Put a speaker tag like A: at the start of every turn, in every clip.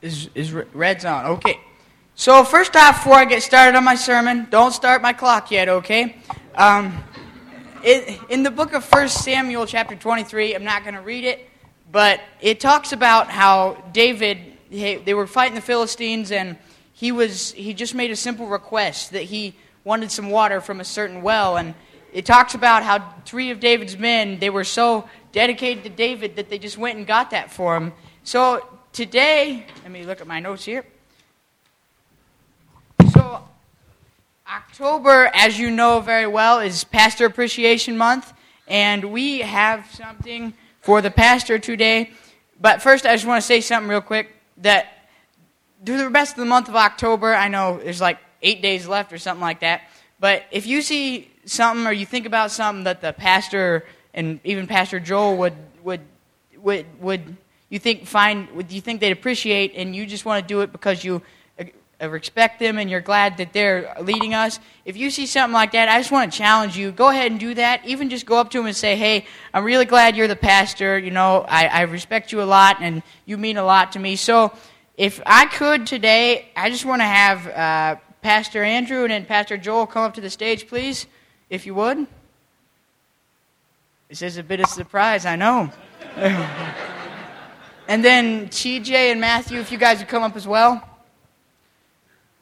A: Is, is red's on. Okay. So, first off, before I get started on my sermon, don't start my clock yet, okay? Um, it, in the book of 1 Samuel, chapter 23, I'm not going to read it, but it talks about how David, they were fighting the Philistines, and he, was, he just made a simple request that he wanted some water from a certain well. And it talks about how three of David's men, they were so dedicated to David that they just went and got that for him. So today, let me look at my notes here. So, October, as you know very well, is Pastor Appreciation Month, and we have something for the pastor today. But first, I just want to say something real quick that through the rest of the month of October, I know there's like eight days left or something like that. But if you see something or you think about something that the pastor and even Pastor Joel would would would would you think find you think they'd appreciate and you just want to do it because you uh, respect them and you're glad that they're leading us. If you see something like that, I just want to challenge you. Go ahead and do that. Even just go up to them and say, "Hey, I'm really glad you're the pastor. You know, I, I respect you a lot and you mean a lot to me." So, if I could today, I just want to have uh, Pastor Andrew and then Pastor Joel come up to the stage, please, if you would. This is a bit of a surprise, I know. and then TJ and Matthew, if you guys would come up as well.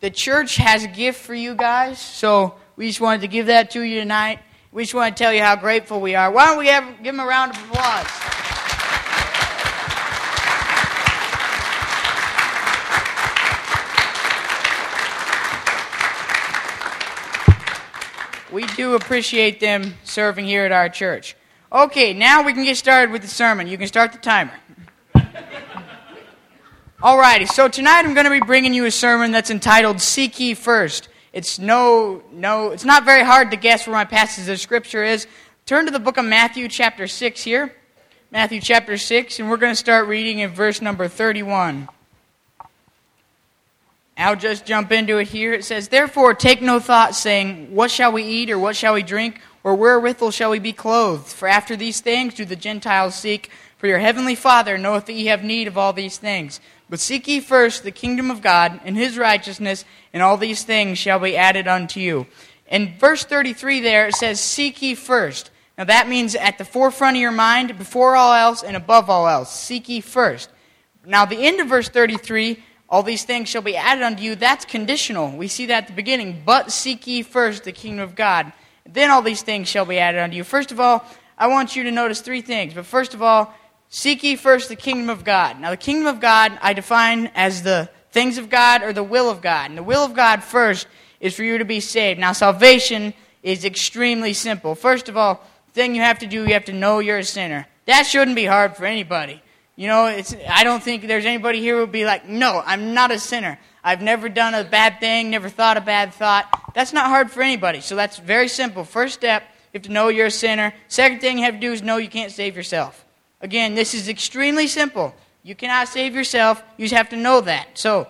A: The church has a gift for you guys, so we just wanted to give that to you tonight. We just want to tell you how grateful we are. Why don't we have, give them a round of applause? We do appreciate them serving here at our church. Okay, now we can get started with the sermon. You can start the timer. Alrighty, so tonight I'm going to be bringing you a sermon that's entitled Seek Ye First. It's no, no, it's not very hard to guess where my passage of scripture is. Turn to the book of Matthew, chapter 6 here. Matthew, chapter 6, and we're going to start reading in verse number 31. I'll just jump into it here. It says, Therefore, take no thought, saying, What shall we eat, or what shall we drink, or wherewithal shall we be clothed? For after these things do the Gentiles seek. For your heavenly Father knoweth that ye have need of all these things. But seek ye first the kingdom of God and his righteousness, and all these things shall be added unto you. In verse 33 there, it says, Seek ye first. Now that means at the forefront of your mind, before all else, and above all else. Seek ye first. Now the end of verse 33 all these things shall be added unto you. That's conditional. We see that at the beginning. But seek ye first the kingdom of God. Then all these things shall be added unto you. First of all, I want you to notice three things. But first of all, seek ye first the kingdom of God. Now, the kingdom of God I define as the things of God or the will of God. And the will of God first is for you to be saved. Now, salvation is extremely simple. First of all, thing you have to do, you have to know you're a sinner. That shouldn't be hard for anybody. You know, it's, I don't think there's anybody here who would be like, no, I'm not a sinner. I've never done a bad thing, never thought a bad thought. That's not hard for anybody. So that's very simple. First step, you have to know you're a sinner. Second thing you have to do is know you can't save yourself. Again, this is extremely simple. You cannot save yourself. You just have to know that. So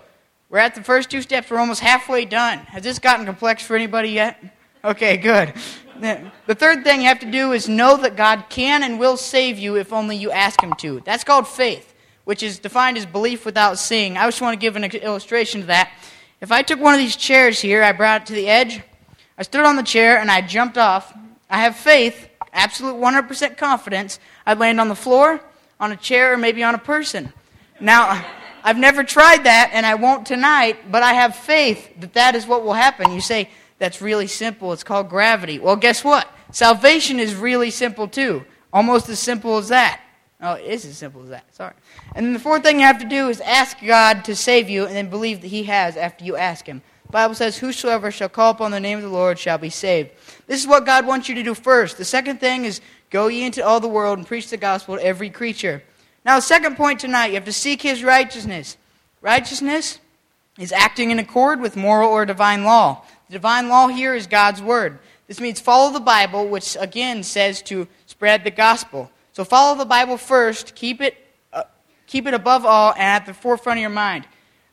A: we're at the first two steps. We're almost halfway done. Has this gotten complex for anybody yet? Okay, good. The third thing you have to do is know that God can and will save you if only you ask Him to. That's called faith, which is defined as belief without seeing. I just want to give an illustration to that. If I took one of these chairs here, I brought it to the edge, I stood on the chair, and I jumped off, I have faith, absolute 100% confidence, I'd land on the floor, on a chair, or maybe on a person. Now, I've never tried that, and I won't tonight, but I have faith that that is what will happen. You say, that's really simple. It's called gravity. Well, guess what? Salvation is really simple too. Almost as simple as that. Oh, it is as simple as that. Sorry. And then the fourth thing you have to do is ask God to save you and then believe that He has after you ask Him. Bible says, Whosoever shall call upon the name of the Lord shall be saved. This is what God wants you to do first. The second thing is go ye into all the world and preach the gospel to every creature. Now, second point tonight, you have to seek His righteousness. Righteousness is acting in accord with moral or divine law. The divine law here is God's word. This means follow the Bible, which again says to spread the gospel. So follow the Bible first, keep it, uh, keep it above all and at the forefront of your mind.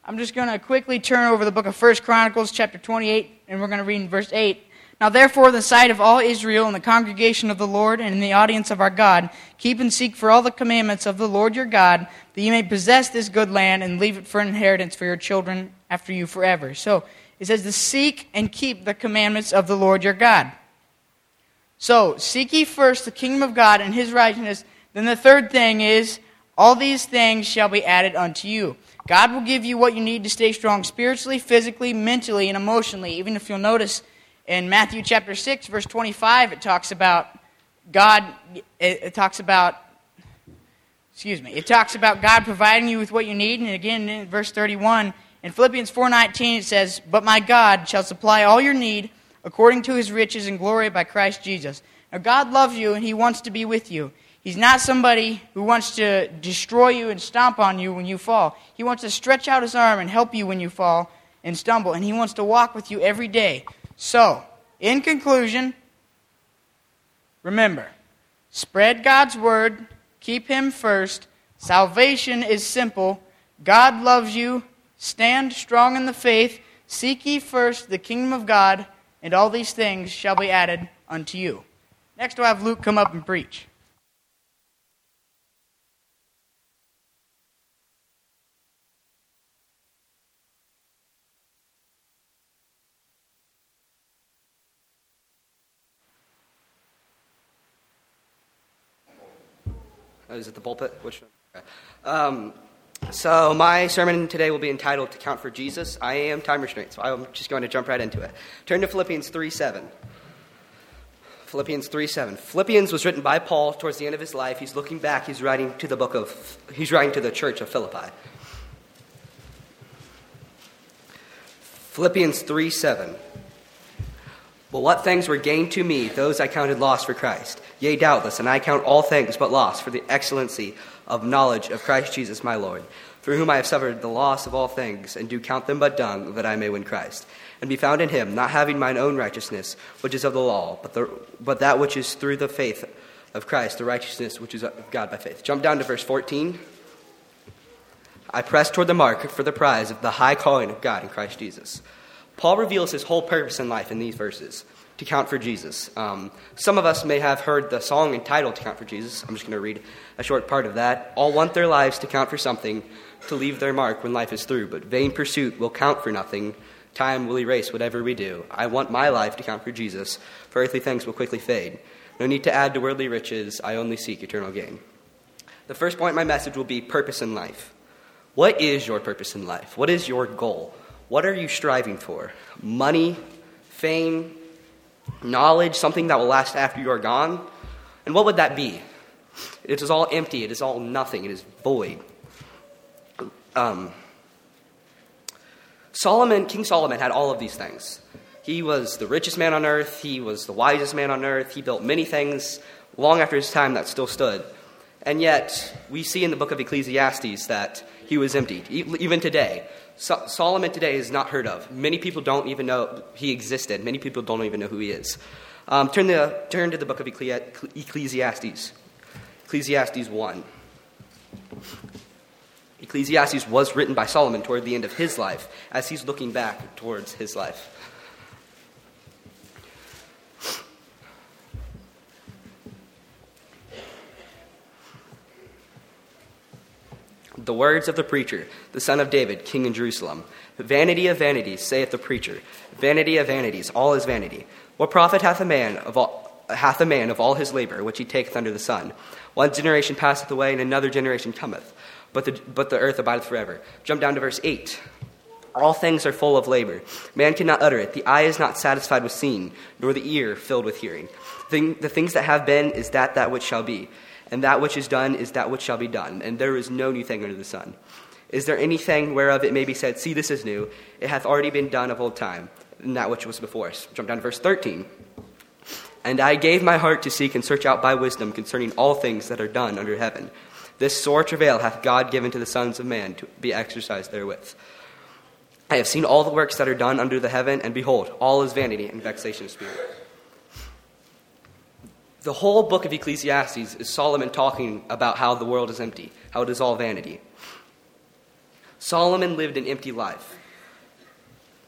A: I'm just going to quickly turn over the book of First Chronicles, chapter 28, and we're going to read in verse 8. Now therefore, in the sight of all Israel and the congregation of the Lord and in the audience of our God, keep and seek for all the commandments of the Lord your God, that you may possess this good land and leave it for an inheritance for your children after you forever. So it says to seek and keep the commandments of the Lord your God. So seek ye first the kingdom of God and his righteousness. Then the third thing is, all these things shall be added unto you. God will give you what you need to stay strong spiritually, physically, mentally, and emotionally. Even if you'll notice in Matthew chapter 6, verse 25, it talks about God, it, talks about, excuse me, it talks about God providing you with what you need. And again, in verse 31, in Philippians 4.19, it says, But my God shall supply all your need according to his riches and glory by Christ Jesus. Now, God loves you and he wants to be with you. He's not somebody who wants to destroy you and stomp on you when you fall. He wants to stretch out his arm and help you when you fall and stumble. And he wants to walk with you every day. So, in conclusion, remember spread God's word, keep Him first. Salvation is simple. God loves you. Stand strong in the faith. Seek ye first the kingdom of God, and all these things shall be added unto you. Next, we'll have Luke come up and preach.
B: Is it the pulpit? Which one? Um, so my sermon today will be entitled "To Count for Jesus." I am time restrained, so I'm just going to jump right into it. Turn to Philippians three seven. Philippians 3 7. Philippians was written by Paul towards the end of his life. He's looking back. He's writing to the book of, he's writing to the church of Philippi. Philippians 3 7. But what things were gained to me, those I counted loss for Christ. Yea, doubtless, and I count all things but loss for the excellency of knowledge of Christ Jesus my Lord, through whom I have suffered the loss of all things, and do count them but dung, that I may win Christ, and be found in him, not having mine own righteousness, which is of the law, but, the, but that which is through the faith of Christ, the righteousness which is of God by faith. Jump down to verse 14. I press toward the mark for the prize of the high calling of God in Christ Jesus. Paul reveals his whole purpose in life in these verses to count for Jesus. Um, some of us may have heard the song entitled To Count for Jesus. I'm just going to read a short part of that. All want their lives to count for something, to leave their mark when life is through, but vain pursuit will count for nothing. Time will erase whatever we do. I want my life to count for Jesus, for earthly things will quickly fade. No need to add to worldly riches, I only seek eternal gain. The first point in my message will be purpose in life. What is your purpose in life? What is your goal? What are you striving for? Money, fame, knowledge, something that will last after you are gone? And what would that be? It is all empty, it is all nothing, it is void. Um, Solomon, King Solomon had all of these things. He was the richest man on earth, he was the wisest man on earth, he built many things long after his time that still stood. And yet, we see in the book of Ecclesiastes that he was emptied, even today. So- Solomon today is not heard of. Many people don't even know he existed. Many people don't even know who he is. Um, turn, the, turn to the book of Ecclesiastes. Ecclesiastes 1. Ecclesiastes was written by Solomon toward the end of his life as he's looking back towards his life. The words of the preacher, the son of David, king in Jerusalem. Vanity of vanities, saith the preacher. Vanity of vanities, all is vanity. What profit hath a man of all, hath a man of all his labor which he taketh under the sun? One generation passeth away, and another generation cometh, but the, but the earth abideth forever. Jump down to verse 8. All things are full of labor. Man cannot utter it. The eye is not satisfied with seeing, nor the ear filled with hearing. The, the things that have been is that that which shall be and that which is done is that which shall be done, and there is no new thing under the sun. Is there anything whereof it may be said, See, this is new? It hath already been done of old time, and that which was before us. Jump down to verse 13. And I gave my heart to seek and search out by wisdom concerning all things that are done under heaven. This sore travail hath God given to the sons of man to be exercised therewith. I have seen all the works that are done under the heaven, and behold, all is vanity and vexation of spirit. The whole book of Ecclesiastes is Solomon talking about how the world is empty, how it is all vanity. Solomon lived an empty life.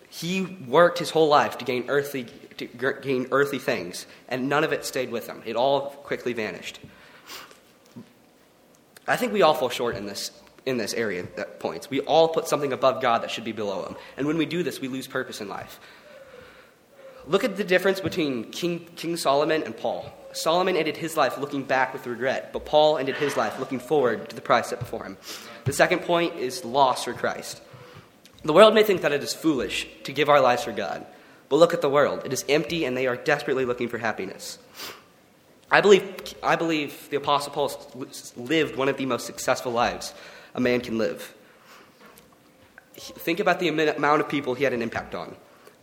B: He worked his whole life to gain earthly, to gain earthly things, and none of it stayed with him. It all quickly vanished. I think we all fall short in this, in this area at points. We all put something above God that should be below him. And when we do this, we lose purpose in life. Look at the difference between King, King Solomon and Paul. Solomon ended his life looking back with regret, but Paul ended his life looking forward to the prize set before him. The second point is loss for Christ. The world may think that it is foolish to give our lives for God, but look at the world. It is empty and they are desperately looking for happiness. I believe, I believe the Apostle Paul lived one of the most successful lives a man can live. Think about the amount of people he had an impact on.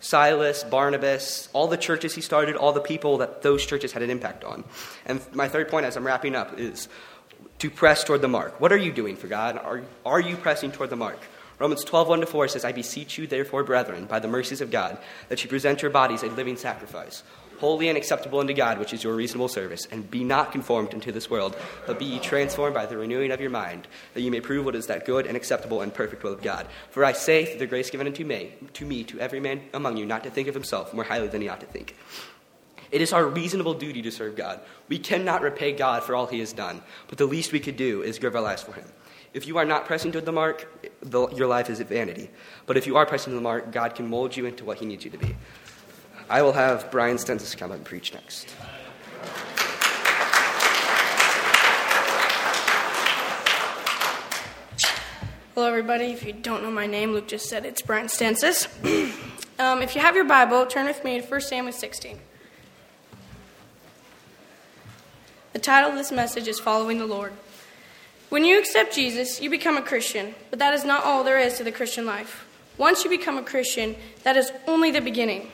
B: Silas, Barnabas, all the churches he started, all the people that those churches had an impact on. And my third point as I'm wrapping up is to press toward the mark. What are you doing for God? Are, are you pressing toward the mark? Romans 12, 1 to 4 says, I beseech you, therefore, brethren, by the mercies of God, that you present your bodies a living sacrifice, holy and acceptable unto God, which is your reasonable service. And be not conformed into this world, but be ye transformed by the renewing of your mind, that ye may prove what is that good and acceptable and perfect will of God. For I say, through the grace given unto me, to me, to every man among you, not to think of himself more highly than he ought to think. It is our reasonable duty to serve God. We cannot repay God for all he has done, but the least we could do is give our lives for him. If you are not pressing to the mark, the, your life is a vanity. But if you are pressing to the mark, God can mold you into what He needs you to be. I will have Bryan Stensaas come and preach next.
C: Hello, everybody. If you don't know my name, Luke just said it's Bryan Stensaas. um, if you have your Bible, turn with me to 1 Samuel 16. The title of this message is Following the Lord. When you accept Jesus, you become a Christian, but that is not all there is to the Christian life. Once you become a Christian, that is only the beginning.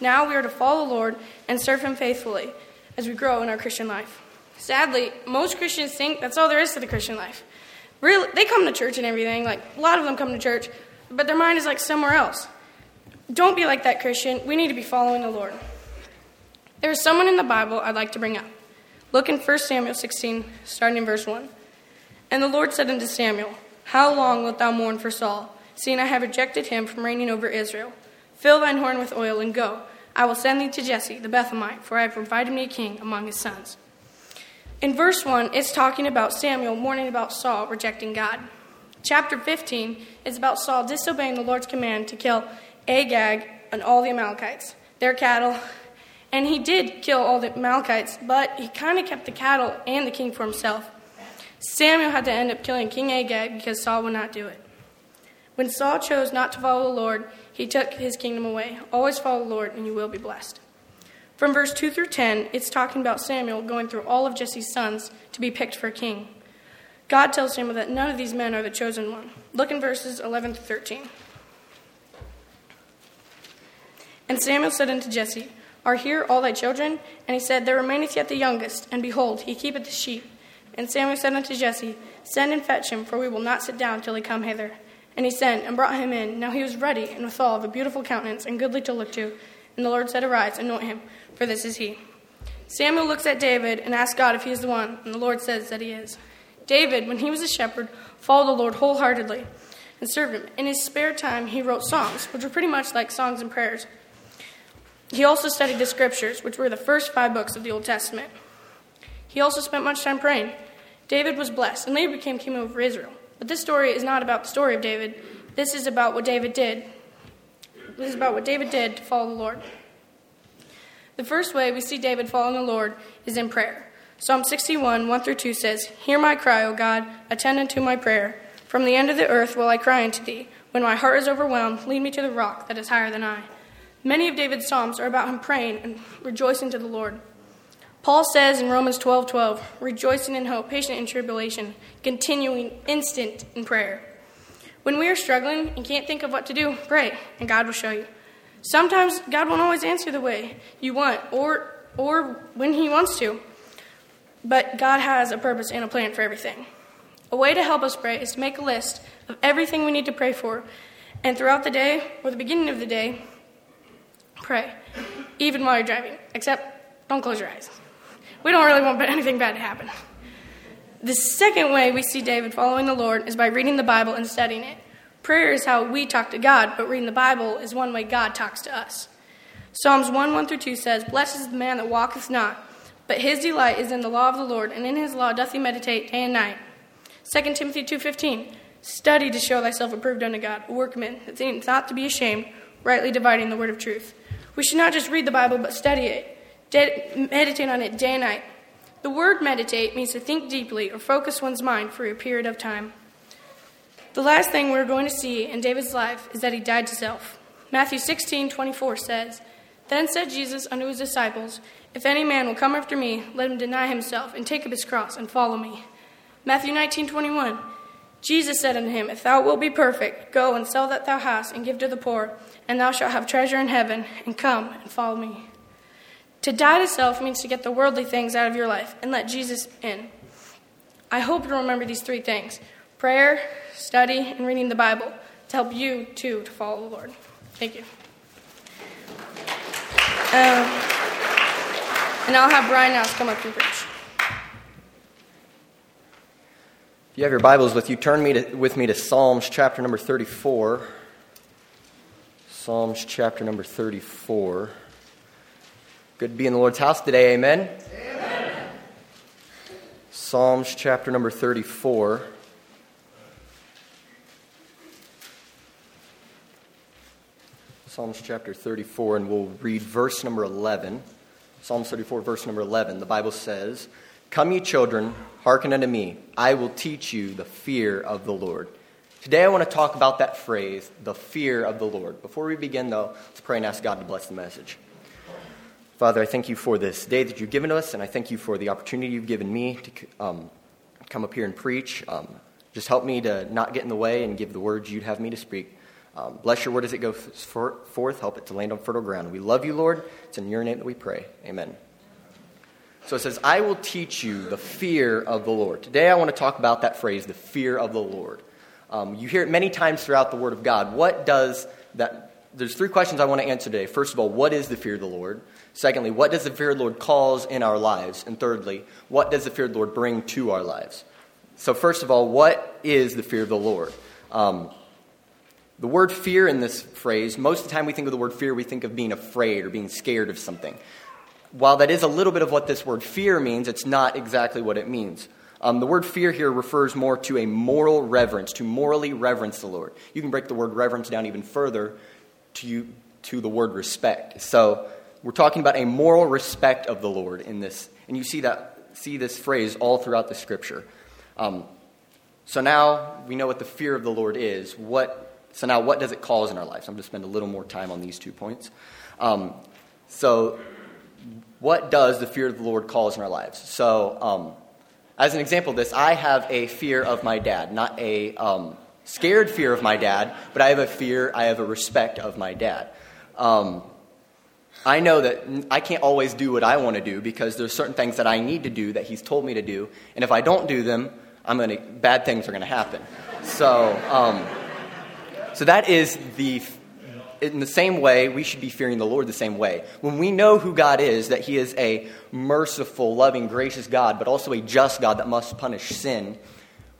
C: Now we are to follow the Lord and serve Him faithfully as we grow in our Christian life. Sadly, most Christians think that's all there is to the Christian life. Really, they come to church and everything, like a lot of them come to church, but their mind is like somewhere else. Don't be like that, Christian. We need to be following the Lord. There is someone in the Bible I'd like to bring up. Look in 1 Samuel 16, starting in verse 1. And the Lord said unto Samuel, How long wilt thou mourn for Saul, seeing I have rejected him from reigning over Israel? Fill thine horn with oil and go. I will send thee to Jesse the Bethlehemite, for I have provided me a king among his sons. In verse 1, it's talking about Samuel mourning about Saul rejecting God. Chapter 15 is about Saul disobeying the Lord's command to kill Agag and all the Amalekites, their cattle. And he did kill all the Amalekites, but he kind of kept the cattle and the king for himself. Samuel had to end up killing King Agag because Saul would not do it. When Saul chose not to follow the Lord, he took his kingdom away. Always follow the Lord, and you will be blessed. From verse 2 through 10, it's talking about Samuel going through all of Jesse's sons to be picked for king. God tells Samuel that none of these men are the chosen one. Look in verses 11 through 13. And Samuel said unto Jesse, Are here all thy children? And he said, There remaineth yet the youngest, and behold, he keepeth the sheep. And Samuel said unto Jesse, Send and fetch him, for we will not sit down till he come hither. And he sent and brought him in. Now he was ready, and withal of a beautiful countenance, and goodly to look to. And the Lord said, Arise, anoint him, for this is he. Samuel looks at David and asks God if he is the one, and the Lord says that he is. David, when he was a shepherd, followed the Lord wholeheartedly and served him. In his spare time, he wrote songs, which were pretty much like songs and prayers. He also studied the scriptures, which were the first five books of the Old Testament. He also spent much time praying. David was blessed and later became king over Israel. But this story is not about the story of David. This is about what David did. This is about what David did to follow the Lord. The first way we see David following the Lord is in prayer. Psalm 61, 1 through 2 says, Hear my cry, O God, attend unto my prayer. From the end of the earth will I cry unto thee. When my heart is overwhelmed, lead me to the rock that is higher than I. Many of David's psalms are about him praying and rejoicing to the Lord. Paul says in Romans 12 12, rejoicing in hope, patient in tribulation, continuing instant in prayer. When we are struggling and can't think of what to do, pray, and God will show you. Sometimes God won't always answer the way you want or, or when He wants to, but God has a purpose and a plan for everything. A way to help us pray is to make a list of everything we need to pray for, and throughout the day or the beginning of the day, pray, even while you're driving, except don't close your eyes. We don't really want anything bad to happen. The second way we see David following the Lord is by reading the Bible and studying it. Prayer is how we talk to God, but reading the Bible is one way God talks to us. Psalms 1 1 through 2 says, Blessed is the man that walketh not, but his delight is in the law of the Lord, and in his law doth he meditate day and night. 2 Timothy 2.15, Study to show thyself approved unto God, a workman that seems not to be ashamed, rightly dividing the word of truth. We should not just read the Bible, but study it, meditate on it day and night. The word meditate means to think deeply or focus one's mind for a period of time. The last thing we're going to see in David's life is that he died to self. Matthew 16:24 says, Then said Jesus unto his disciples, If any man will come after me, let him deny himself and take up his cross and follow me. Matthew 19:21 Jesus said unto him, If thou wilt be perfect, go and sell that thou hast and give to the poor, and thou shalt have treasure in heaven, and come and follow me. To die to self means to get the worldly things out of your life and let Jesus in. I hope you remember these three things prayer, study, and reading the Bible to help you, too, to follow the Lord. Thank you. Um, and I'll have Bryan Knaus come up and preach.
D: If you have your Bibles with you, turn me to, with me to Psalms chapter number 34. Psalms chapter number 34. Good to be in the Lord's house today, amen? amen. Psalms chapter number 34. Psalms chapter 34, and we'll read verse number 11. Psalms 34, verse number 11. The Bible says, Come, ye children, hearken unto me. I will teach you the fear of the Lord. Today I want to talk about that phrase, the fear of the Lord. Before we begin, though, let's pray and ask God to bless the message. Father, I thank you for this day that you've given us, and I thank you for the opportunity you've given me to um, come up here and preach. Um, just help me to not get in the way and give the words you'd have me to speak. Um, bless your word as it goes forth. Help it to land on fertile ground. We love you, Lord. It's in your name that we pray. Amen. So it says, I will teach you the fear of the Lord. Today I want to talk about that phrase, the fear of the Lord. Um, you hear it many times throughout the Word of God. What does that? There's three questions I want to answer today. First of all, what is the fear of the Lord? Secondly, what does the fear of the Lord cause in our lives? And thirdly, what does the fear of the Lord bring to our lives? So, first of all, what is the fear of the Lord? Um, the word fear in this phrase, most of the time we think of the word fear, we think of being afraid or being scared of something. While that is a little bit of what this word fear means, it's not exactly what it means. Um, the word fear here refers more to a moral reverence, to morally reverence the Lord. You can break the word reverence down even further to, you, to the word respect. So, we're talking about a moral respect of the Lord in this. And you see, that, see this phrase all throughout the scripture. Um, so now we know what the fear of the Lord is. What, so now, what does it cause in our lives? I'm going to spend a little more time on these two points. Um, so, what does the fear of the Lord cause in our lives? So, um, as an example of this, I have a fear of my dad, not a um, scared fear of my dad, but I have a fear, I have a respect of my dad. Um, I know that I can't always do what I want to do because there's certain things that I need to do that he's told me to do, and if I don't do them, I'm gonna bad things are gonna happen. So, um, so that is the. In the same way, we should be fearing the Lord the same way. When we know who God is, that He is a merciful, loving, gracious God, but also a just God that must punish sin,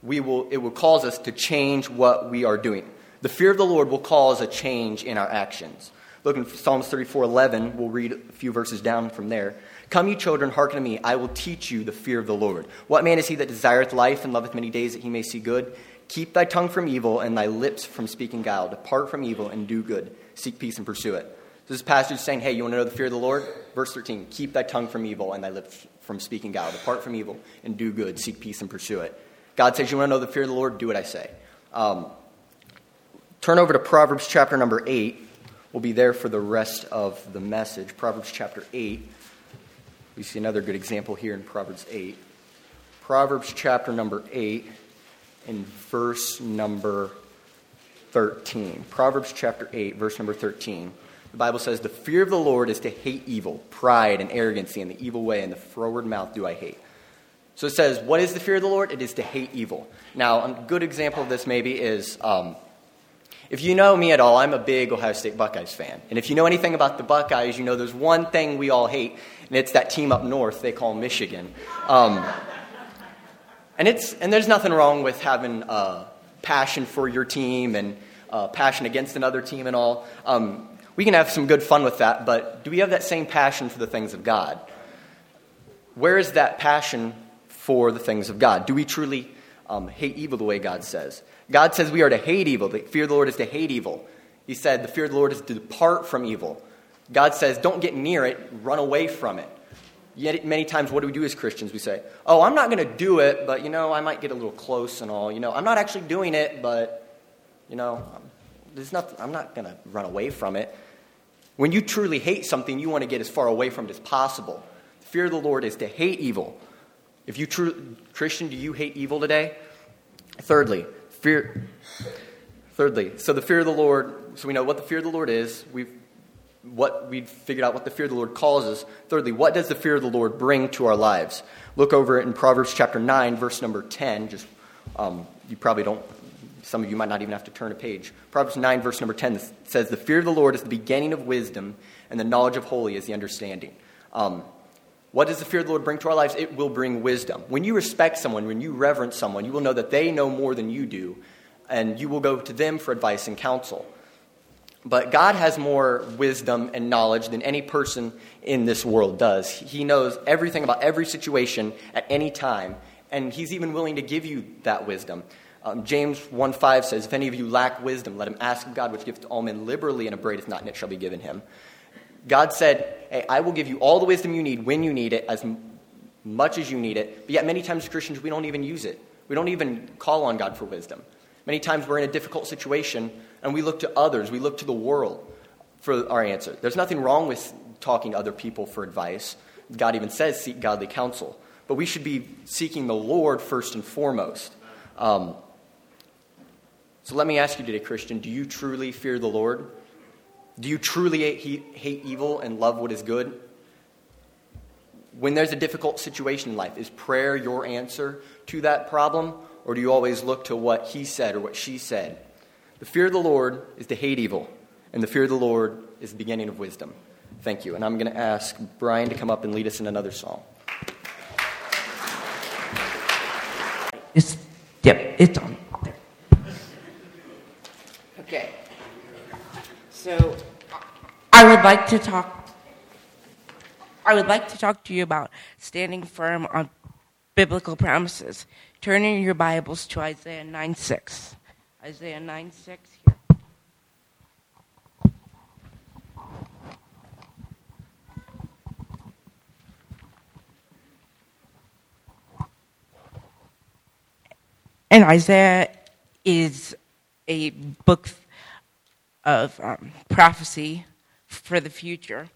D: we will, it will cause us to change what we are doing. The fear of the Lord will cause a change in our actions. Look in Psalms 34 11. We'll read a few verses down from there. Come, ye children, hearken to me. I will teach you the fear of the Lord. What man is he that desireth life and loveth many days that he may see good? Keep thy tongue from evil and thy lips from speaking guile. Depart from evil and do good. Seek peace and pursue it. This passage is saying, hey, you want to know the fear of the Lord? Verse 13 Keep thy tongue from evil and thy lips from speaking guile. Depart from evil and do good. Seek peace and pursue it. God says, you want to know the fear of the Lord? Do what I say. Um, turn over to Proverbs chapter number 8 will be there for the rest of the message. Proverbs chapter 8. We see another good example here in Proverbs 8. Proverbs chapter number 8 in verse number 13. Proverbs chapter 8, verse number 13. The Bible says, The fear of the Lord is to hate evil, pride and arrogancy, and the evil way, and the froward mouth do I hate. So it says, What is the fear of the Lord? It is to hate evil. Now, a good example of this maybe is um, if you know me at all, I'm a big Ohio State Buckeyes fan. And if you know anything about the Buckeyes, you know there's one thing we all hate, and it's that team up north they call Michigan. Um, and, it's, and there's nothing wrong with having a passion for your team and uh, passion against another team and all. Um, we can have some good fun with that, but do we have that same passion for the things of God? Where is that passion for the things of God? Do we truly um, hate evil the way God says? God says we are to hate evil. The fear of the Lord is to hate evil. He said the fear of the Lord is to depart from evil. God says don't get near it, run away from it. Yet many times, what do we do as Christians? We say, "Oh, I'm not going to do it, but you know, I might get a little close and all. You know, I'm not actually doing it, but you know, there's nothing. I'm not going to run away from it." When you truly hate something, you want to get as far away from it as possible. The fear of the Lord is to hate evil. If you true Christian, do you hate evil today? Thirdly, fear. Thirdly, so the fear of the Lord. So we know what the fear of the Lord is. We've what we've figured out what the fear of the Lord causes. Thirdly, what does the fear of the Lord bring to our lives? Look over it in Proverbs chapter 9, verse number 10. Just um, you probably don't, some of you might not even have to turn a page. Proverbs 9, verse number 10 says, The fear of the Lord is the beginning of wisdom, and the knowledge of holy is the understanding. Um, what does the fear of the Lord bring to our lives? It will bring wisdom. When you respect someone, when you reverence someone, you will know that they know more than you do, and you will go to them for advice and counsel. But God has more wisdom and knowledge than any person in this world does. He knows everything about every situation at any time, and He's even willing to give you that wisdom. Um, James 1 5 says, If any of you lack wisdom, let him ask of God, which gives to all men liberally and upbraideth not, and it shall be given him. God said, Hey, I will give you all the wisdom you need when you need it, as much as you need it. But yet, many times, Christians, we don't even use it. We don't even call on God for wisdom. Many times, we're in a difficult situation and we look to others, we look to the world for our answer. There's nothing wrong with talking to other people for advice. God even says, seek godly counsel. But we should be seeking the Lord first and foremost. Um, so let me ask you today, Christian do you truly fear the Lord? Do you truly hate, hate evil and love what is good? When there's a difficult situation in life, is prayer your answer to that problem? Or do you always look to what he said or what she said the fear of the Lord is to hate evil, and the fear of the Lord is the beginning of wisdom. Thank you. And I'm going to ask Brian to come up and lead us in another song.
E: It's, yep, it's on. Okay. So, I would like to talk. I would like to talk to you about standing firm on biblical promises. Turning your Bibles to Isaiah 9 6. Isaiah 9 6 here. And Isaiah is a book of um, prophecy for the future.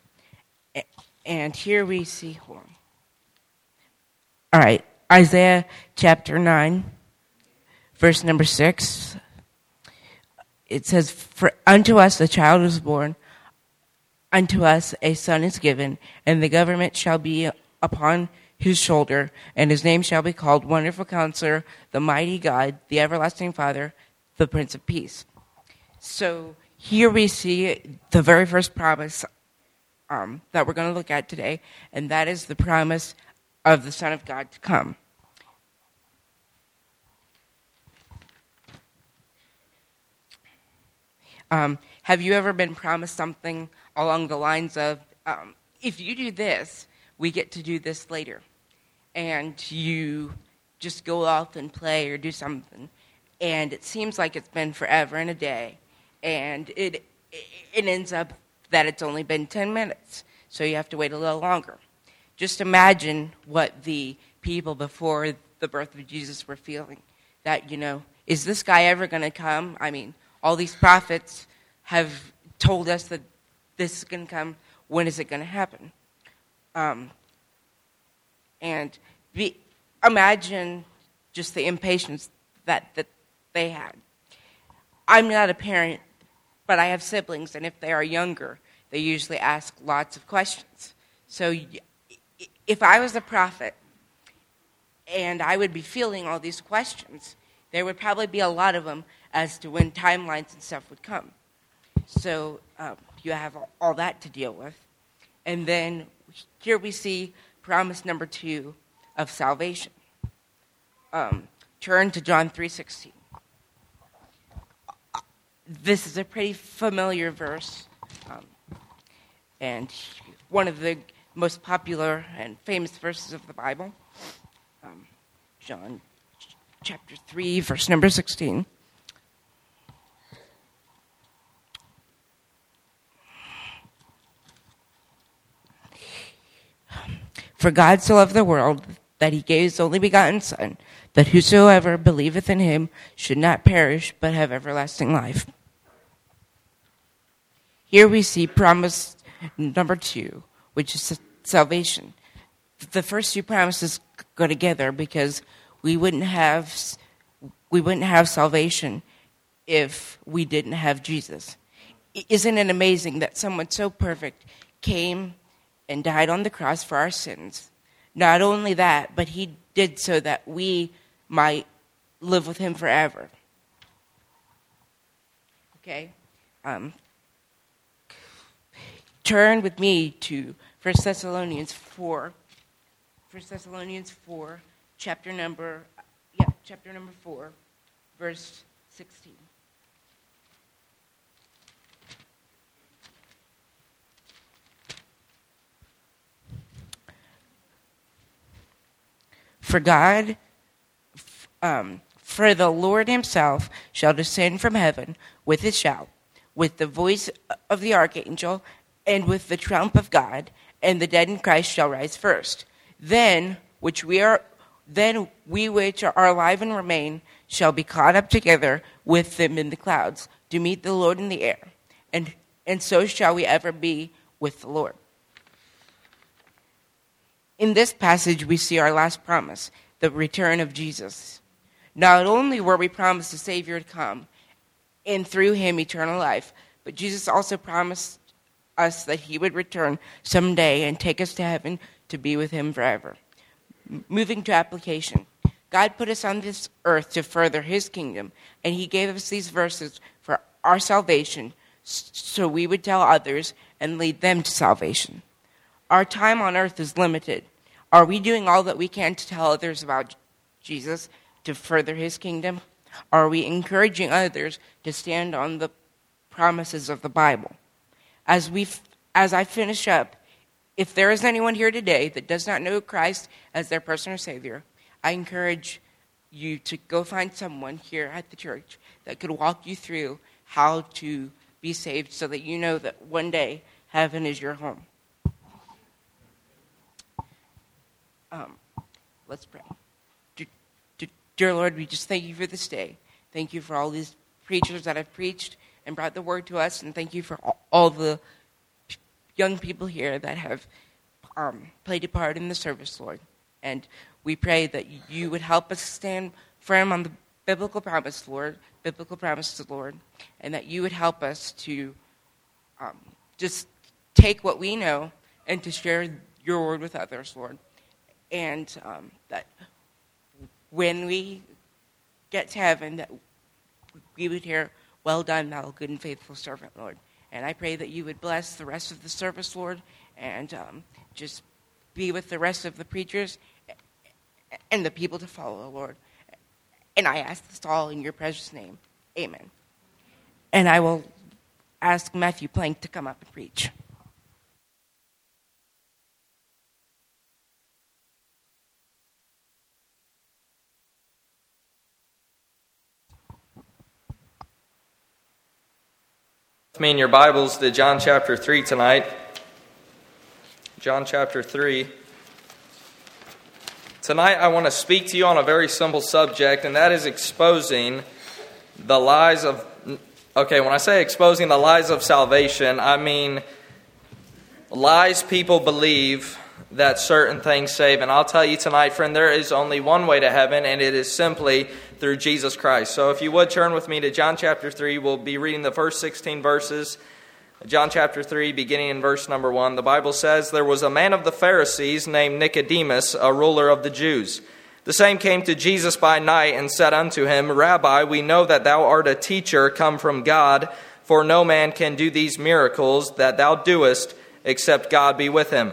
E: And here we see, hold on. All right, Isaiah chapter 9, verse number 6 it says, For unto us a child is born, unto us a son is given, and the government shall be upon his shoulder, and his name shall be called Wonderful Counselor, the Mighty God, the Everlasting Father, the Prince of Peace. So here we see the very first promise um, that we're going to look at today, and that is the promise of the Son of God to come. Um, have you ever been promised something along the lines of, um, if you do this, we get to do this later? And you just go off and play or do something. And it seems like it's been forever and a day. And it, it ends up that it's only been 10 minutes. So you have to wait a little longer. Just imagine what the people before the birth of Jesus were feeling. That, you know, is this guy ever going to come? I mean, all these prophets have told us that this is going to come. When is it going to happen? Um, and be, imagine just the impatience that, that they had. I'm not a parent, but I have siblings, and if they are younger, they usually ask lots of questions. So if I was a prophet and I would be feeling all these questions, there would probably be a lot of them as to when timelines and stuff would come. So um, you have all that to deal with. And then here we see promise number two of salvation. Um, turn to John 3.16. this is a pretty familiar verse, um, and one of the most popular and famous verses of the Bible. Um, John chapter 3, verse number 16. For God so loved the world that he gave his only begotten Son, that whosoever believeth in him should not perish, but have everlasting life. Here we see promise number two, which is salvation. The first two promises go together because we wouldn't have we wouldn't have salvation if we didn't have Jesus. Isn't it amazing that someone so perfect came and died on the cross for our sins? Not only that, but he did so that we might live with him forever. Okay? Um, turn with me to 1 Thessalonians 4. 1 Thessalonians 4, chapter number, yeah, chapter number 4, verse 16. For God, um, for the Lord himself shall descend from heaven with a shout, with the voice of the archangel, and with the trump of God, and the dead in Christ shall rise first. Then, which we are, then we which are alive and remain shall be caught up together with them in the clouds to meet the Lord in the air, and and so shall we ever be with the Lord. In this passage, we see our last promise, the return of Jesus. Not only were we promised a Savior to come, and through him eternal life, but Jesus also promised us that he would return someday and take us to heaven to be with him forever. Moving to application. God put us on this earth to further his kingdom, and he gave us these verses for our salvation so we would tell others and lead them to salvation. Our time on earth is limited. Are we doing all that we can to tell others about Jesus to further his kingdom? Are we encouraging others to stand on the promises of the Bible? As we as I finish up, if there is anyone here today that does not know Christ as their personal Savior, I encourage you to go find someone here at the church that could walk you through how to be saved so that you know that one day heaven is your home. Um, let's pray. Dear Lord, we just thank you for this day. Thank you for all these preachers that have preached and brought the word to us. And thank you for all the young people here that have um, played a part in the service, Lord. And we pray that you would help us stand firm on the biblical promise, Lord, biblical promises, Lord, and that you would help us to um, just take what we know and to share your word with others, Lord. And um, that when we get to heaven, that we would hear, well done, thou good and faithful servant, Lord. And I pray that you would bless the rest of the service, Lord, and um, just be with the rest of the preachers and the people to follow, the Lord. And I ask this all in your precious name. Amen. And I will ask Mathew Planck to come up and preach.
F: Me in your Bibles to John chapter 3 tonight. John chapter 3. Tonight, I want to speak to you on a very simple subject, and that is exposing the lies of. Okay, when I say exposing the lies of salvation, I mean lies people believe that certain things save. And I'll tell you tonight, friend, there is only one way to heaven, and it is simply through Jesus Christ. So if you would turn with me to John chapter 3, we'll be reading the first 16 verses. John chapter 3, beginning in verse number 1, the Bible says, There was a man of the Pharisees named Nicodemus, a ruler of the Jews. The same came to Jesus by night and said unto him, Rabbi, we know that thou art a teacher come from God, for no man can do these miracles that thou doest except God be with him.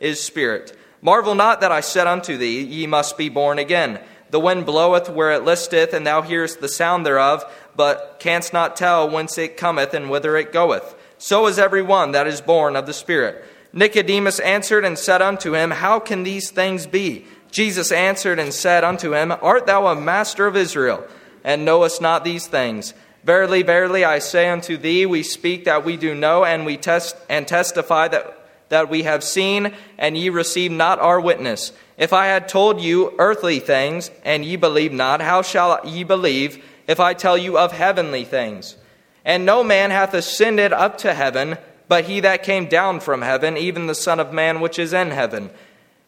F: is spirit. Marvel not that I said unto thee, Ye must be born again. The wind bloweth where it listeth, and thou hearest the sound thereof, but canst not tell whence it cometh and whither it goeth. So is every one that is born of the Spirit. Nicodemus answered and said unto him, How can these things be? Jesus answered and said unto him, Art thou a master of Israel, and knowest not these things? Verily, verily, I say unto thee, we speak that we do know, and we test and testify that, that we have seen, and ye receive not our witness. If I had told you earthly things, and ye believe not, how shall ye believe if I tell you of heavenly things? And no man hath ascended up to heaven, but he that came down from heaven, even the Son of Man which is in heaven.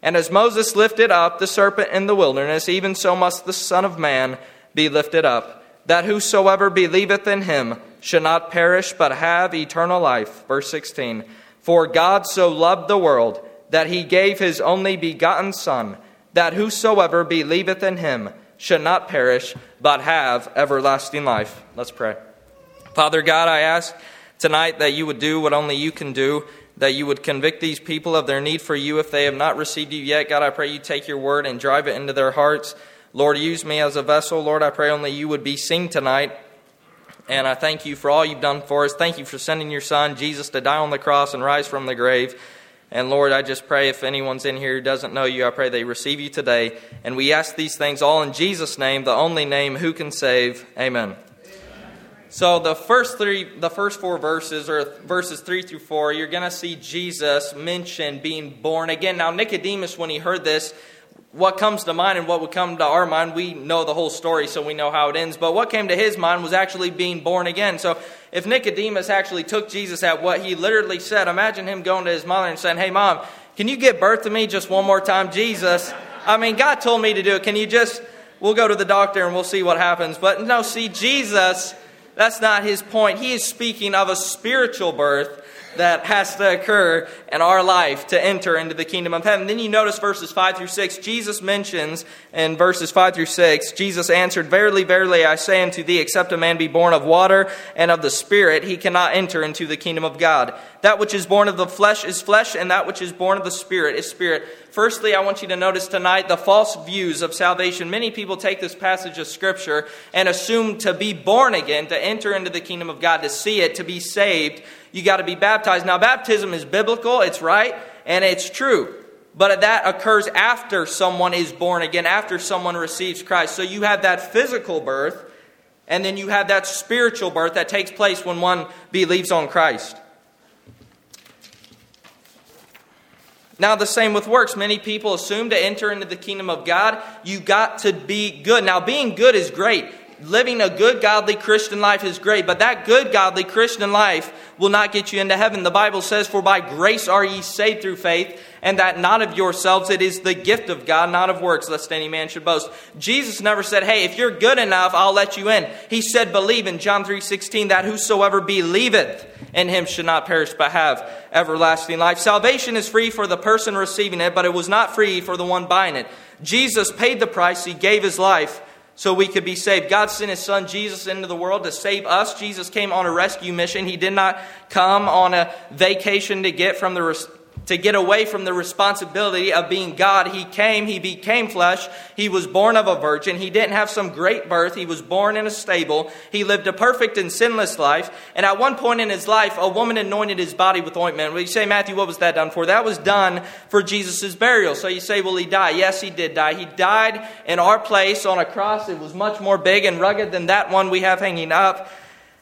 F: And as Moses lifted up the serpent in the wilderness, even so must the Son of Man be lifted up, that whosoever believeth in him should not perish, but have eternal life. Verse 16 For God so loved the world that he gave his only begotten Son, that whosoever believeth in him should not perish, but have everlasting life. Let's pray. Father God, I ask tonight that you would do what only you can do, that you would convict these people of their need for you if they have not received you yet. God, I pray you take your word and drive it into their hearts. Lord, use me as a vessel. Lord, I pray only you would be seen tonight. And I thank you for all you've done for us. Thank you for sending your son, Jesus, to die on the cross and rise from the grave. And Lord, I just pray if anyone's in here who doesn't know you, I pray they receive you today. And we ask these things all in Jesus' name, the only name who can save. Amen. So the first three, the first four verses, or verses three through four, you're going to see Jesus mention being born again. Now Nicodemus, when he heard this, what comes to mind and what would come to our mind, we know the whole story, so we know how it ends. But what came to his mind was actually being born again. So if Nicodemus actually took Jesus at what he literally said, imagine him going to his mother and saying, "Hey, mom, can you give birth to me just one more time, Jesus? I mean, God told me to do it. Can you just? We'll go to the doctor and we'll see what happens." But no, see, Jesus that's not his point. He is speaking of a spiritual birth that has to occur in our life to enter into the kingdom of heaven. Then you notice verses 5 through 6. Jesus mentions in verses 5 through 6, Jesus answered, Verily, verily, I say unto thee, except a man be born of water and of the Spirit, he cannot enter into the kingdom of God. That which is born of the flesh is flesh, and that which is born of the Spirit is spirit. Firstly, I want you to notice tonight the false views of salvation. Many people take this passage of Scripture and assume to be born again, to enter into the kingdom of God, to see it, to be saved, you got to be baptized. Now, baptism is biblical, it's right, and it's true. But that occurs after someone is born again, after someone receives Christ. So you have that physical birth, and then you have that spiritual birth that takes place when one believes on Christ. Now, the same with works. Many people assume to enter into the kingdom of God, you got to be good. Now, being good is great living a good, godly Christian life is great, but that good, godly Christian life will not get you into heaven. The Bible says, For by grace are ye saved through faith, and that not of yourselves, it is the gift of God, not of works, lest any man should boast. Jesus never said, Hey, if you're good enough, I'll let you in. He said, Believe in John 3 16, that whosoever believeth in him should not perish, but have everlasting life. Salvation is free for the person receiving it, but it was not free for the one buying it. Jesus paid the price, he gave his life so we could be saved. God sent his son Jesus into the world to save us. Jesus came on a rescue mission. He did not come on a vacation to get from the to get away from the responsibility of being God. He came, he became flesh, he was born of a virgin, he didn't have some great birth, he was born in a stable, he lived a perfect and sinless life, and at one point in his life, a woman anointed his body with ointment. Well, you say, Mathew, what was that done for? That was done for Jesus' burial. So you say, will he die? Yes, he did die. He died in our place on a cross. It was much more big and rugged than that one we have hanging up.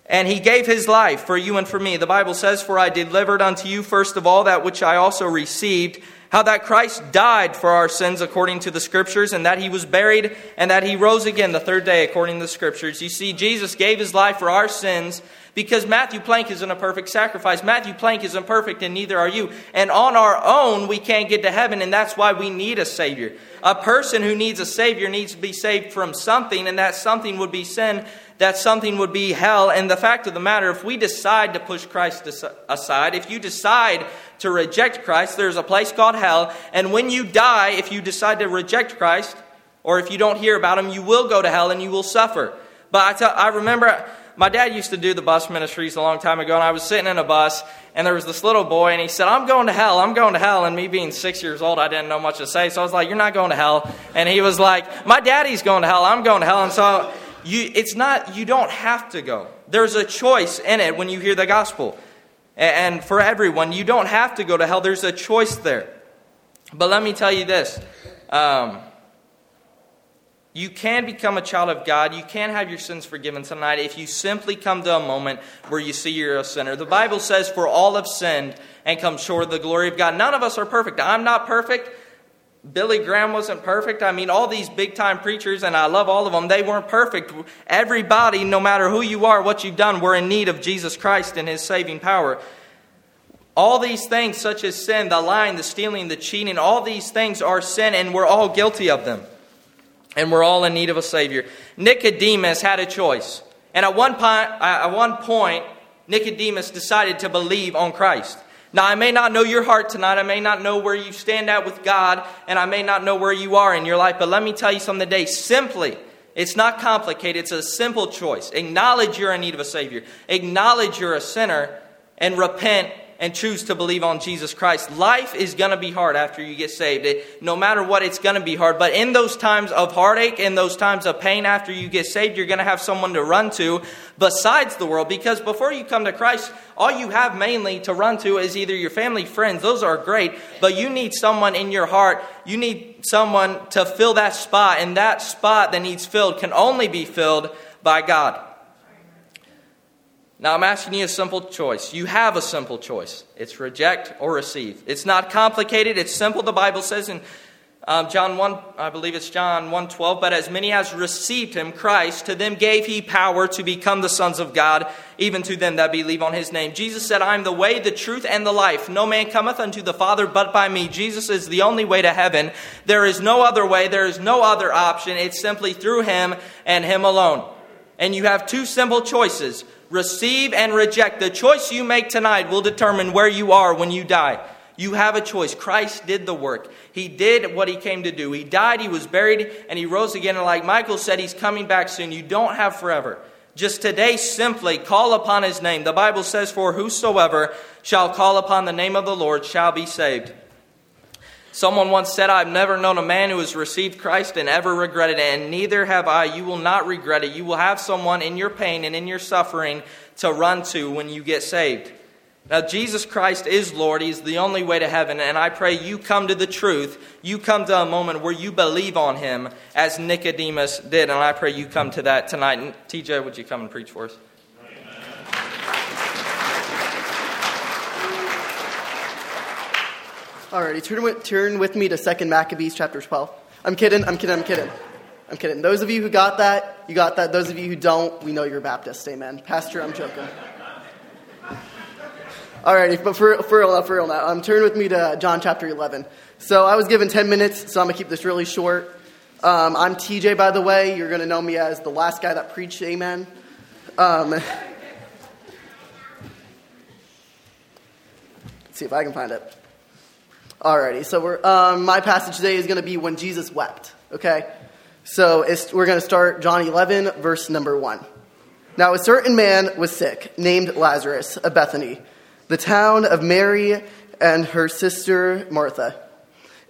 F: And he gave his life for you and for me. The Bible says, For I delivered unto you first of all that which I also received, how that Christ died for our sins according to the scriptures, and that he was buried, and that he rose again the third day according to the scriptures. You see, Jesus gave his life for our sins because Mathew Planck isn't a perfect sacrifice. Mathew Planck isn't perfect, and neither are you. And on our own, we can't get to heaven, and that's why we need a Savior. A person who needs a Savior needs to be saved from something, and that something would be sin that something would be hell. And the fact of the matter, if we decide to push Christ aside, if you decide to reject Christ, there's a place called hell. And when you die, if you decide to reject Christ, or if you don't hear about him, you will go to hell and you will suffer. But I, remember my dad used to do the bus ministries a long time ago, and I was sitting in a bus, and there was this little boy, and he said, I'm going to hell, I'm going to hell. And me being six years old, I didn't know much to say, so I was like, You're not going to hell. And he was like, My daddy's going to hell, I'm going to hell. And so you, it's not, you don't have to go. There's a choice in it when you hear the gospel. And for everyone, you don't have to go to hell. There's a choice there. But let me tell you this um, you can become a child of God. You can have your sins forgiven tonight if you simply come to a moment where you see you're a sinner. The Bible says, For all have sinned and come short of the glory of God. None of us are perfect. I'm not perfect. Billy Graham wasn't perfect. I mean, all these big time preachers, and I love all of them, they weren't perfect. Everybody, no matter who you are, what you've done, we're in need of Jesus Christ and His saving power. All these things, such as sin, the lying, the stealing, the cheating, all these things are sin, and we're all guilty of them. And we're all in need of a Savior. Nicodemus had a choice. And at one, point, at one point, Nicodemus decided to believe on Christ. Now, I may not know your heart tonight. I may not know where you stand at with God, and I may not know where you are in your life, but let me tell you something today. Simply, it's not complicated. It's a simple choice. Acknowledge you're in need of a Savior, acknowledge you're a sinner, and repent and choose to believe on Jesus Christ. Life is going to be hard after you get saved. It, no matter what, it's going to be hard. But in those times of heartache, in those times of pain after you get saved, you're going to have someone to run to besides the world. Because before you come to Christ, all you have mainly to run to is either your family, friends. Those are great. But you need someone in your heart. You need someone to fill that spot. And that spot that needs filled can only be filled by God. Now, I'm asking you a simple choice. You have a simple choice. It's reject or receive. It's not complicated. It's simple. The Bible says in um, John 1, I believe it's John 1 12, but as many as received him, Christ, to them gave he power to become the sons of God, even to them that believe on his name. Jesus said, I am the way, the truth, and the life. No man cometh unto the Father but by me. Jesus is the only way to heaven. There is no other way. There is no other option. It's simply through him and him alone. And you have two simple choices receive and reject. The choice you make tonight will determine where you are when you die. You have a choice. Christ did the work. He did what he came to do. He died, he was buried, and he rose again. And like Michael said, he's coming back soon. You don't have forever. Just today, simply call upon his name. The Bible says, For whosoever shall call upon the name of the Lord shall be saved. Someone once said, I've never known a man who has received Christ and ever regretted it, and neither have I. You will not regret it. You will have someone in your pain and in your suffering to run to when you get saved. Now, Jesus Christ is Lord. He's the only way to heaven. And I pray you come to the truth. You come to a moment where you believe on Him as Nicodemus did. And I pray you come to that tonight. And TJ, would you come and preach for us?
G: Alrighty, turn with, turn with me to 2 Maccabees chapter 12. I'm kidding, I'm kidding, I'm kidding. I'm kidding. Those of you who got that, you got that. Those of you who don't, we know you're Baptist. Amen. Pastor, I'm joking. Alrighty, but for, for real now, for real now. Um, turn with me to John chapter 11. So I was given 10 minutes, so I'm going to keep this really short. Um, I'm TJ, by the way. You're going to know me as the last guy that preached Amen. Um, let's see if I can find it. Alrighty, so we're, um, my passage today is going to be when Jesus wept. Okay, so we're going to start John 11, verse number one. Now, a certain man was sick, named Lazarus, of Bethany, the town of Mary and her sister Martha.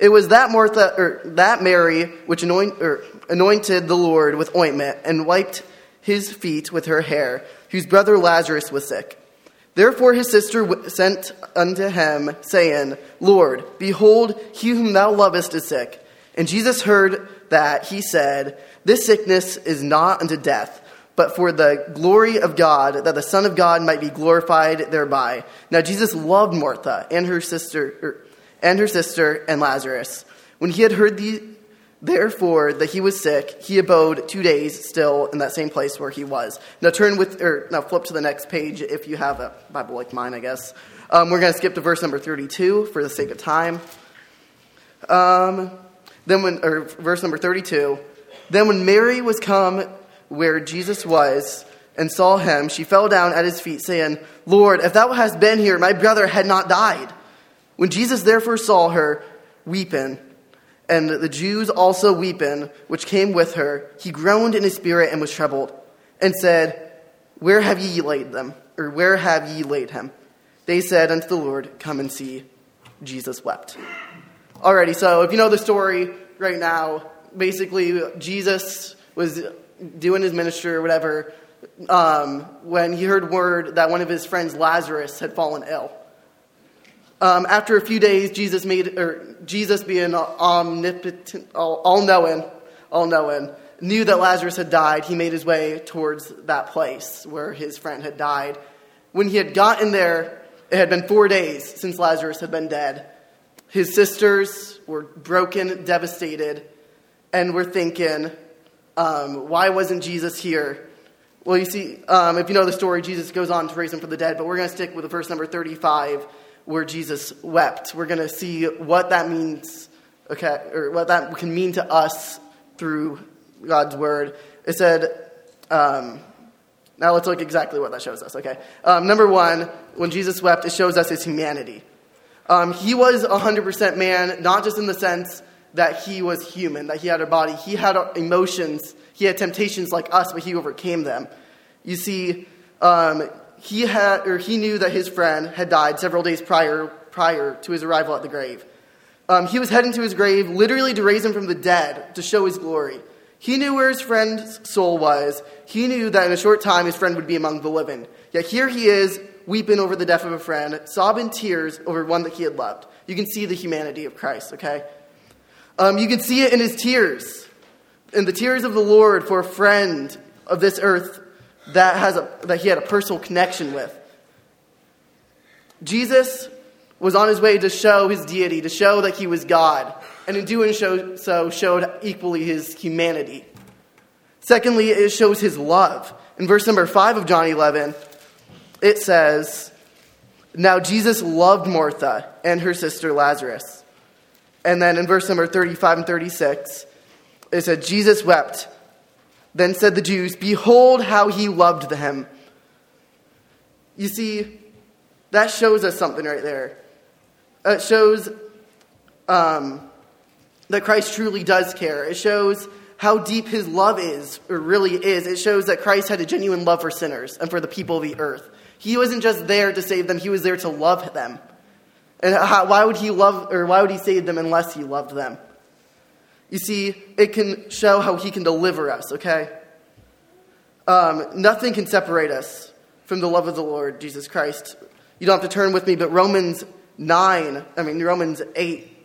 G: It was that Martha, or that Mary, which anoint, or anointed the Lord with ointment and wiped his feet with her hair, whose brother Lazarus was sick. Therefore his sister sent unto him, saying, Lord, behold, he whom thou lovest is sick. And Jesus heard that. He said, This sickness is not unto death, but for the glory of God, that the Son of God might be glorified thereby. Now Jesus loved Martha and her sister, er, and her sister, and Lazarus. When he had heard the, therefore that he was sick, he abode two days still in that same place where he was. Now turn with, or now flip to the next page if you have a Bible like mine, I guess. Um, we're going to skip to verse number 32 for the sake of time. Um, then when, or verse number 32. Then when Mary was come where Jesus was and saw him, she fell down at his feet, saying, Lord, if thou hadst been here, my brother had not died. When Jesus therefore saw her weeping, and the Jews also weeping, which came with her, he groaned in his spirit and was troubled, and said, Where have ye laid them? Or where have ye laid him? They said unto the Lord, Come and see. Jesus wept. Alrighty, so if you know the story right now, basically Jesus was doing his ministry or whatever um, when he heard word that one of his friends, Lazarus, had fallen ill. Um, after a few days, Jesus made, or Jesus being omnipotent, all knowing, all knowing, knew that Lazarus had died. He made his way towards that place where his friend had died. When he had gotten there, it had been four days since Lazarus had been dead. His sisters were broken, devastated, and were thinking, um, why wasn't Jesus here? Well, you see, um, if you know the story, Jesus goes on to raise him from the dead, but we're going to stick with the verse number 35 where Jesus wept. We're going to see what that means, okay, or what that can mean to us through God's word. It said, um, now let's look exactly what that shows us, okay? Um, number one, when Jesus wept, it shows us his humanity. Um, he was 100% man, not just in the sense that he was human, that he had a body. He had emotions, he had temptations like us, but he overcame them. You see, um, he, had, or he knew that his friend had died several days prior, prior to his arrival at the grave. Um, he was heading to his grave literally to raise him from the dead, to show his glory. He knew where his friend's soul was. He knew that in a short time his friend would be among the living. Yet here he is, weeping over the death of a friend, sobbing tears over one that he had loved. You can see the humanity of Christ, okay? Um, you can see it in his tears, in the tears of the Lord for a friend of this earth that, has a, that he had a personal connection with. Jesus was on his way to show his deity, to show that he was God, and in doing so, showed equally his humanity. Secondly, it shows his love. In verse number 5 of John 11, it says, Now Jesus loved Martha and her sister Lazarus. And then in verse number 35 and 36, it said, Jesus wept. Then said the Jews, Behold how he loved them. You see, that shows us something right there. It shows um, that Christ truly does care. It shows how deep his love is, or really is. It shows that Christ had a genuine love for sinners and for the people of the earth. He wasn't just there to save them, he was there to love them. And how, why would he love, or why would he save them unless he loved them? You see, it can show how he can deliver us, okay? Um, nothing can separate us from the love of the Lord Jesus Christ. You don't have to turn with me, but Romans 9, I mean, Romans 8,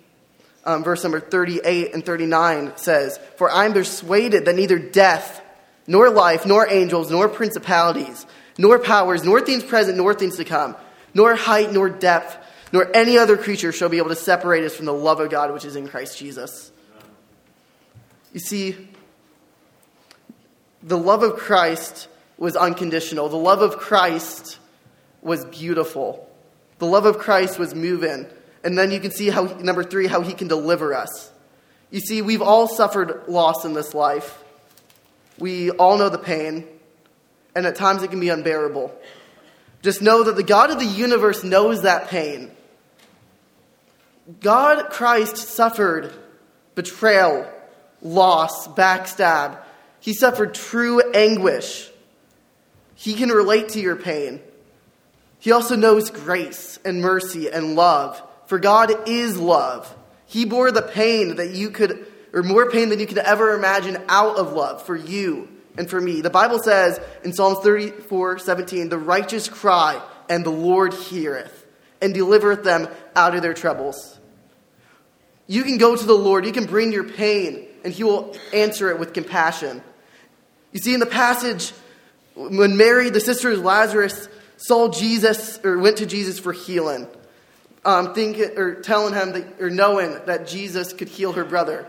G: um, verse number 38 and 39 says, For I am persuaded that neither death, nor life, nor angels, nor principalities, nor powers, nor things present, nor things to come, nor height, nor depth, nor any other creature shall be able to separate us from the love of God which is in Christ Jesus. You see, the love of Christ was unconditional. The love of Christ was beautiful. The love of Christ was moving. And then you can see how, number three, how he can deliver us. You see, we've all suffered loss in this life. We all know the pain and at times it can be unbearable. Just know that the God of the universe knows that pain. God, Christ, suffered betrayal, loss, backstab. He suffered true anguish. He can relate to your pain. He also knows grace and mercy and love, for God is love. He bore the pain that you could, or more pain than you could ever imagine out of love for you and for me. The Bible says in Psalms 34 17, the righteous cry, and the Lord heareth, and delivereth them out of their troubles. You can go to the Lord, you can bring your pain, and He will answer it with compassion. You see, in the passage, when Mary, the sister of Lazarus, saw Jesus, or went to Jesus for healing, um, thinking or telling him that, or knowing that Jesus could heal her brother.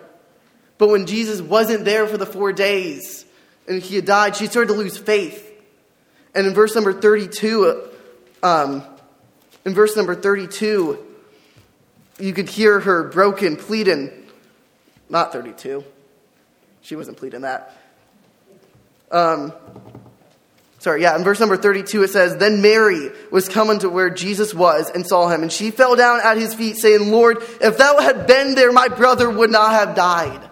G: But when Jesus wasn't there for the four days and he had died, she started to lose faith. And in verse number 32, um, in verse number 32, you could hear her broken, pleading. Not 32. She wasn't pleading that. Um, sorry, yeah, in verse number 32 it says, Then Mary was coming to where Jesus was and saw him, and she fell down at his feet, saying, Lord, if thou had been there, my brother would not have died.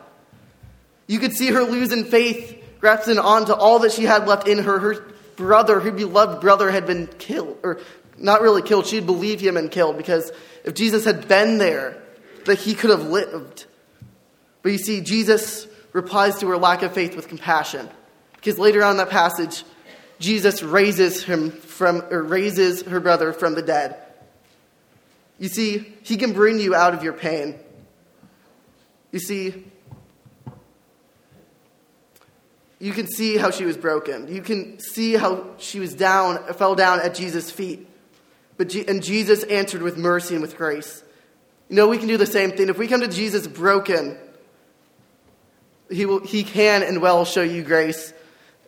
G: You could see her losing faith, grasping onto all that she had left in her. Her brother, her beloved brother, had been killed, or not really killed. She'd believed him and killed because if Jesus had been there, that he could have lived. But you see, Jesus replies to her lack of faith with compassion. Because later on in that passage, Jesus raises him from or raises her brother from the dead. You see, he can bring you out of your pain. You see, you can see how she was broken. You can see how she was down, fell down at Jesus' feet. But and Jesus answered with mercy and with grace. You know, we can do the same thing. If we come to Jesus broken, he, will, he can and will show you grace.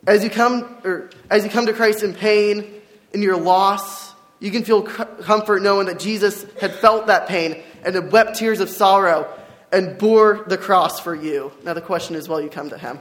G: As you come, or as you come to Christ in pain, in your loss, you can feel comfort knowing that Jesus had felt that pain and had wept tears of sorrow and bore the cross for you. Now the question is, will you come to him?